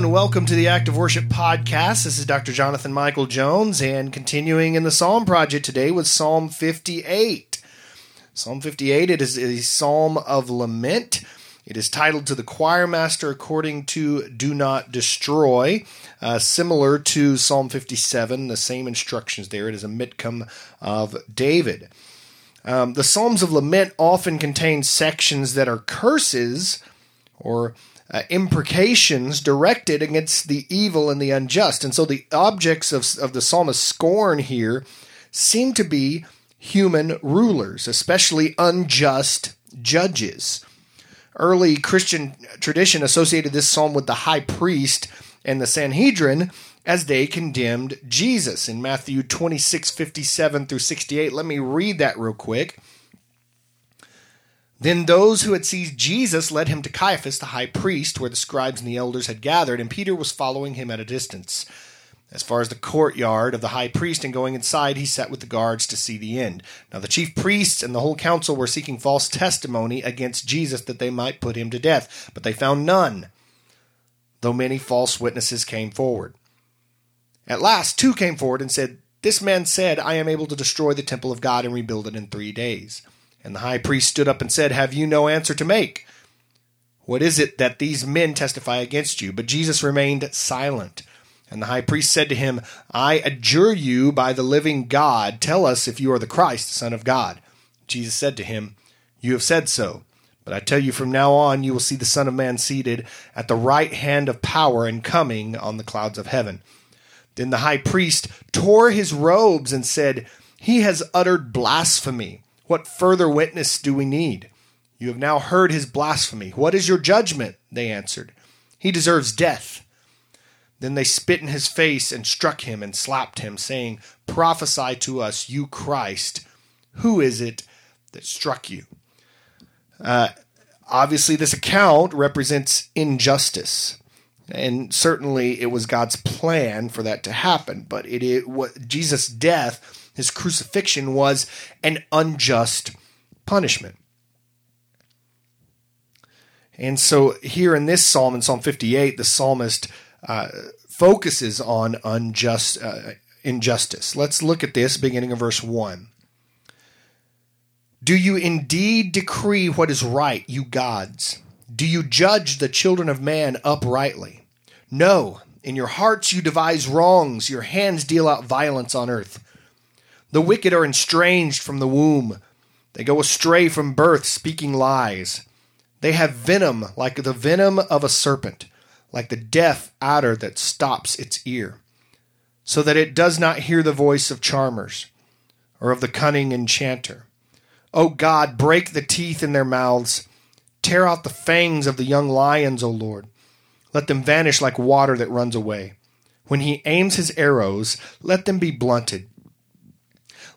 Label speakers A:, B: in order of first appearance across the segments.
A: And welcome to the Act of Worship podcast. This is Dr. Jonathan Michael Jones, and continuing in the Psalm Project today with Psalm 58. Psalm 58, it is a psalm of lament. It is titled to the choir master according to Do Not Destroy, uh, similar to Psalm 57, the same instructions there. It is a Miktam of David. Um, the Psalms of Lament often contain sections that are curses or uh, imprecations directed against the evil and the unjust. And so the objects of, of the psalmist's scorn here seem to be human rulers, especially unjust judges. Early Christian tradition associated this psalm with the high priest and the Sanhedrin as they condemned Jesus in Matthew 26, 57 through 68. Let me read that real quick. Then those who had seized Jesus led him to Caiaphas, the high priest, where the scribes and the elders had gathered, and Peter was following him at a distance. As far as the courtyard of the high priest, and going inside, he sat with the guards to see the end. Now the chief priests and the whole council were seeking false testimony against Jesus that they might put him to death, but they found none, though many false witnesses came forward. At last, two came forward and said, This man said, I am able to destroy the temple of God and rebuild it in three days. And the high priest stood up and said, Have you no answer to make? What is it that these men testify against you? But Jesus remained silent. And the high priest said to him, I adjure you by the living God, tell us if you are the Christ, the Son of God. Jesus said to him, You have said so. But I tell you, from now on you will see the Son of Man seated at the right hand of power and coming on the clouds of heaven. Then the high priest tore his robes and said, He has uttered blasphemy. What further witness do we need? You have now heard his blasphemy. What is your judgment? They answered. He deserves death. Then they spit in his face and struck him and slapped him, saying, Prophesy to us, you Christ. Who is it that struck you? Uh, obviously, this account represents injustice. And certainly it was God's plan for that to happen. But it, it what Jesus' death his crucifixion was an unjust punishment. And so, here in this psalm, in Psalm 58, the psalmist uh, focuses on unjust uh, injustice. Let's look at this beginning of verse 1. Do you indeed decree what is right, you gods? Do you judge the children of man uprightly? No, in your hearts you devise wrongs, your hands deal out violence on earth. The wicked are estranged from the womb. They go astray from birth, speaking lies. They have venom like the venom of a serpent, like the deaf adder that stops its ear, so that it does not hear the voice of charmers or of the cunning enchanter. O God, break the teeth in their mouths. Tear out the fangs of the young lions, O Lord. Let them vanish like water that runs away. When he aims his arrows, let them be blunted.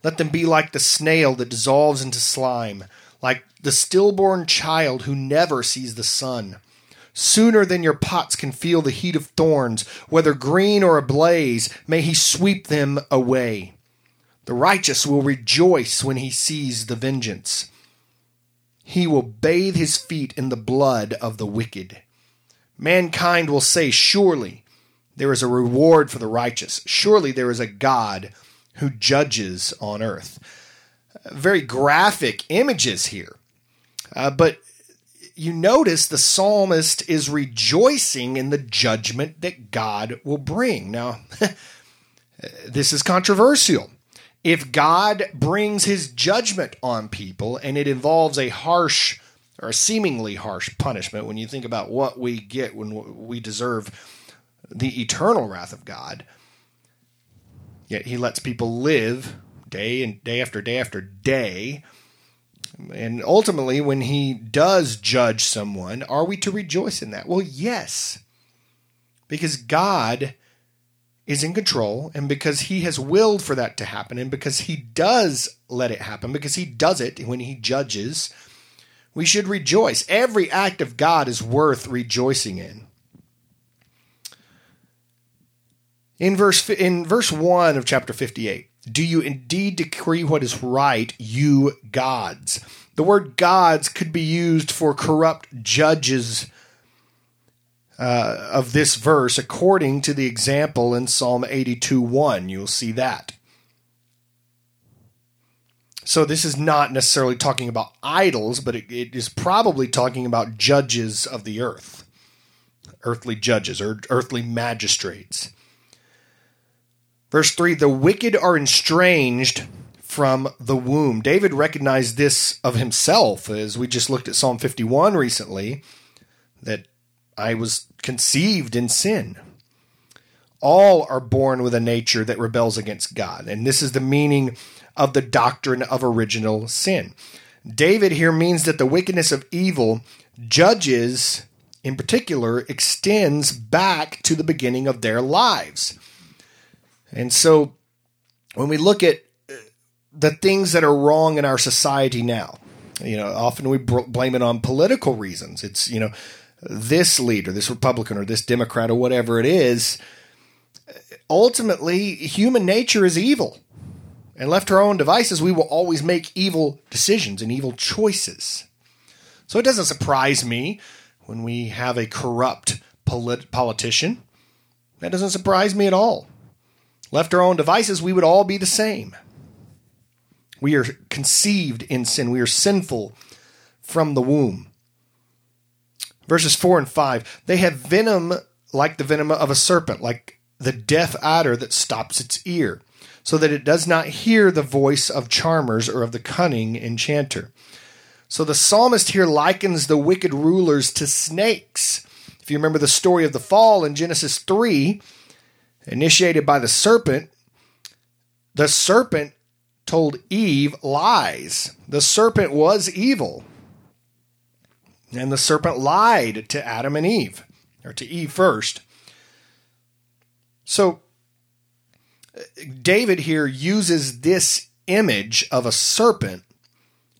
A: Let them be like the snail that dissolves into slime, like the stillborn child who never sees the sun. Sooner than your pots can feel the heat of thorns, whether green or ablaze, may he sweep them away. The righteous will rejoice when he sees the vengeance. He will bathe his feet in the blood of the wicked. Mankind will say, Surely there is a reward for the righteous. Surely there is a God who judges on earth. Very graphic images here. Uh, but you notice the psalmist is rejoicing in the judgment that God will bring. Now, this is controversial. If God brings his judgment on people and it involves a harsh or a seemingly harsh punishment, when you think about what we get when we deserve the eternal wrath of God, Yet he lets people live day and day after day after day. And ultimately, when he does judge someone, are we to rejoice in that? Well, yes. Because God is in control and because he has willed for that to happen and because he does let it happen, because he does it when he judges, we should rejoice. Every act of God is worth rejoicing in. In verse in verse 1 of chapter 58, do you indeed decree what is right, you gods? The word gods could be used for corrupt judges uh, of this verse according to the example in Psalm 82 1. You'll see that. So this is not necessarily talking about idols, but it, it is probably talking about judges of the earth, earthly judges or earthly magistrates. Verse 3 The wicked are estranged from the womb. David recognized this of himself as we just looked at Psalm 51 recently that I was conceived in sin. All are born with a nature that rebels against God. And this is the meaning of the doctrine of original sin. David here means that the wickedness of evil judges, in particular, extends back to the beginning of their lives. And so when we look at uh, the things that are wrong in our society now, you know, often we blame it on political reasons. It's, you know, this leader, this Republican or this Democrat or whatever it is, ultimately, human nature is evil. And left to our own devices, we will always make evil decisions and evil choices. So it doesn't surprise me when we have a corrupt polit- politician. That doesn't surprise me at all. Left to our own devices, we would all be the same. We are conceived in sin, we are sinful from the womb. Verses 4 and 5 they have venom like the venom of a serpent, like the deaf adder that stops its ear, so that it does not hear the voice of charmers or of the cunning enchanter. So the psalmist here likens the wicked rulers to snakes. If you remember the story of the fall in Genesis 3, initiated by the serpent, the serpent told Eve lies. The serpent was evil. And the serpent lied to Adam and Eve, or to Eve first. So, David here uses this image of a serpent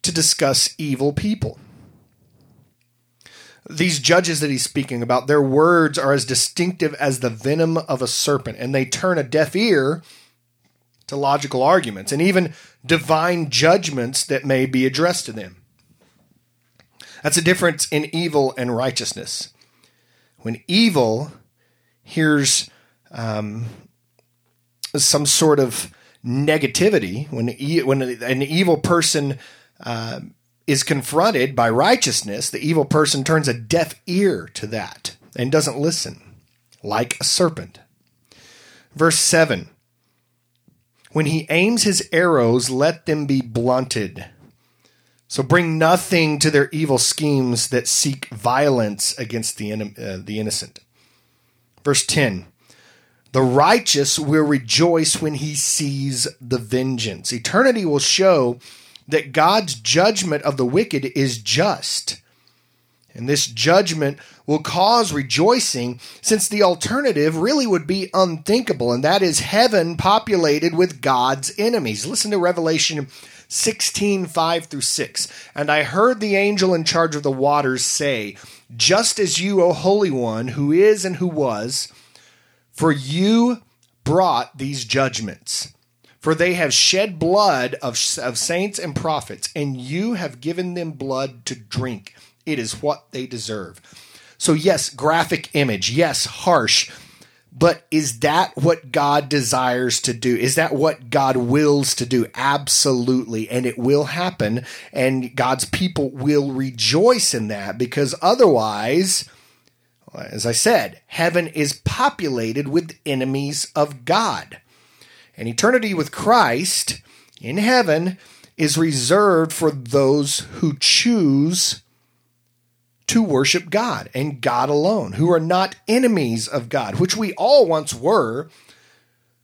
A: to discuss evil people. These judges that he's speaking about, their words are as distinctive as the venom of a serpent, and they turn a deaf ear to logical arguments and even divine judgments that may be addressed to them. That's a difference in evil and righteousness. When evil hears um, some sort of negativity, when e- when an evil person uh, is confronted by righteousness, the evil person turns a deaf ear to that and doesn't listen, like a serpent. Verse 7 When he aims his arrows, let them be blunted. So bring nothing to their evil schemes that seek violence against the, uh, the innocent. Verse 10 The righteous will rejoice when he sees the vengeance. Eternity will show that God's judgment of the wicked is just. And this judgment will cause rejoicing, since the alternative really would be unthinkable, and that is heaven populated with God's enemies. Listen to Revelation 16, 5 through 6. And I heard the angel in charge of the waters say, Just as you, O Holy One, who is and who was, for you brought these judgments. For they have shed blood of, of saints and prophets, and you have given them blood to drink. It is what they deserve. So, yes, graphic image. Yes, harsh. But is that what God desires to do? Is that what God wills to do? Absolutely. And it will happen. And God's people will rejoice in that because otherwise, as I said, heaven is populated with enemies of God. And eternity with Christ in heaven is reserved for those who choose to worship God and God alone, who are not enemies of God, which we all once were.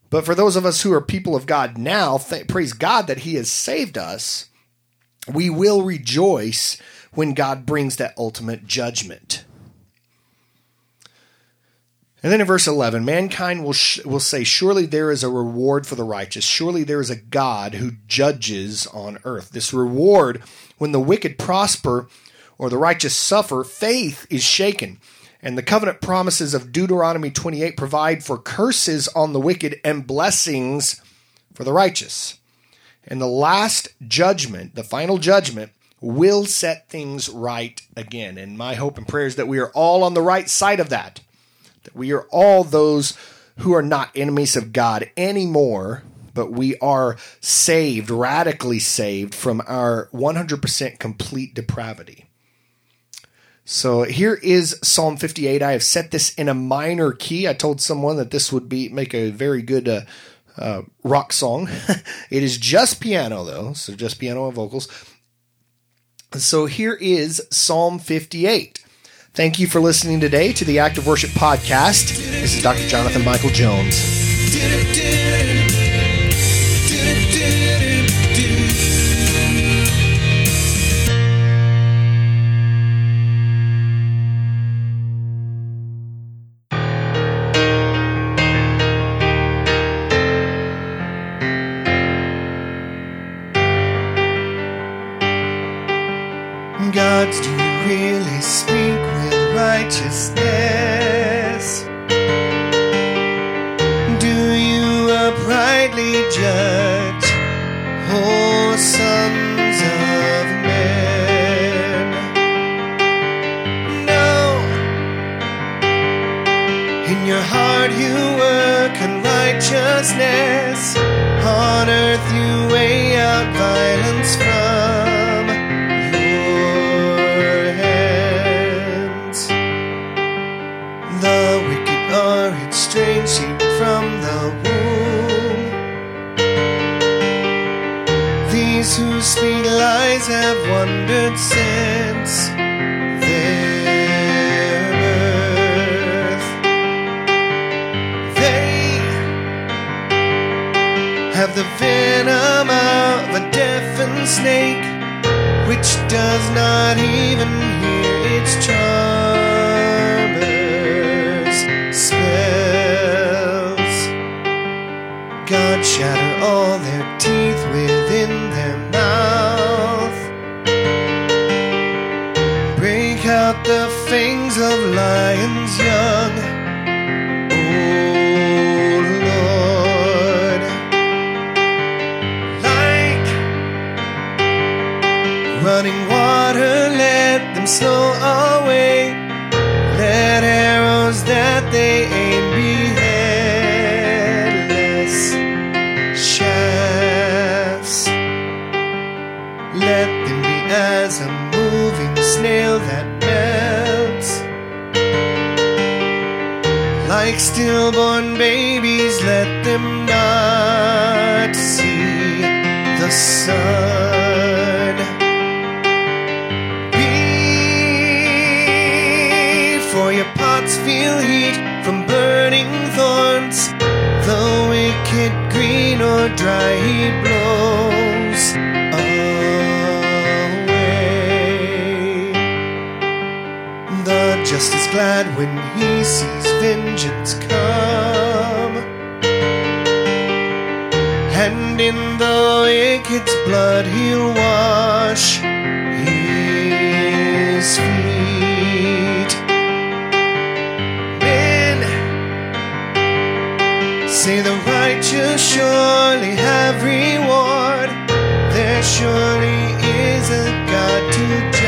A: But for those of us who are people of God now, th- praise God that He has saved us. We will rejoice when God brings that ultimate judgment. And then in verse 11, mankind will, sh- will say, Surely there is a reward for the righteous. Surely there is a God who judges on earth. This reward, when the wicked prosper or the righteous suffer, faith is shaken. And the covenant promises of Deuteronomy 28 provide for curses on the wicked and blessings for the righteous. And the last judgment, the final judgment, will set things right again. And my hope and prayer is that we are all on the right side of that. We are all those who are not enemies of God anymore, but we are saved, radically saved from our 100% complete depravity. So here is Psalm 58. I have set this in a minor key. I told someone that this would be make a very good uh, uh, rock song. it is just piano though, so just piano and vocals. So here is Psalm 58. Thank you for listening today to the Act of Worship Podcast. This is Dr. Jonathan Michael Jones.
B: Your heart you work in righteousness. on earth you weigh out violence from your hands. The wicked are estranged from the womb. These who speak lies have wandered since snake, which does not even hear its charmer's spells. God shatter all their teeth within their mouth. Break out the fangs of lions young. Slow away. Wicked green or dry he blows away. The just is glad when he sees vengeance come. And in the wicked's blood he'll wash his feet. Say the righteous surely have reward. There surely is a God to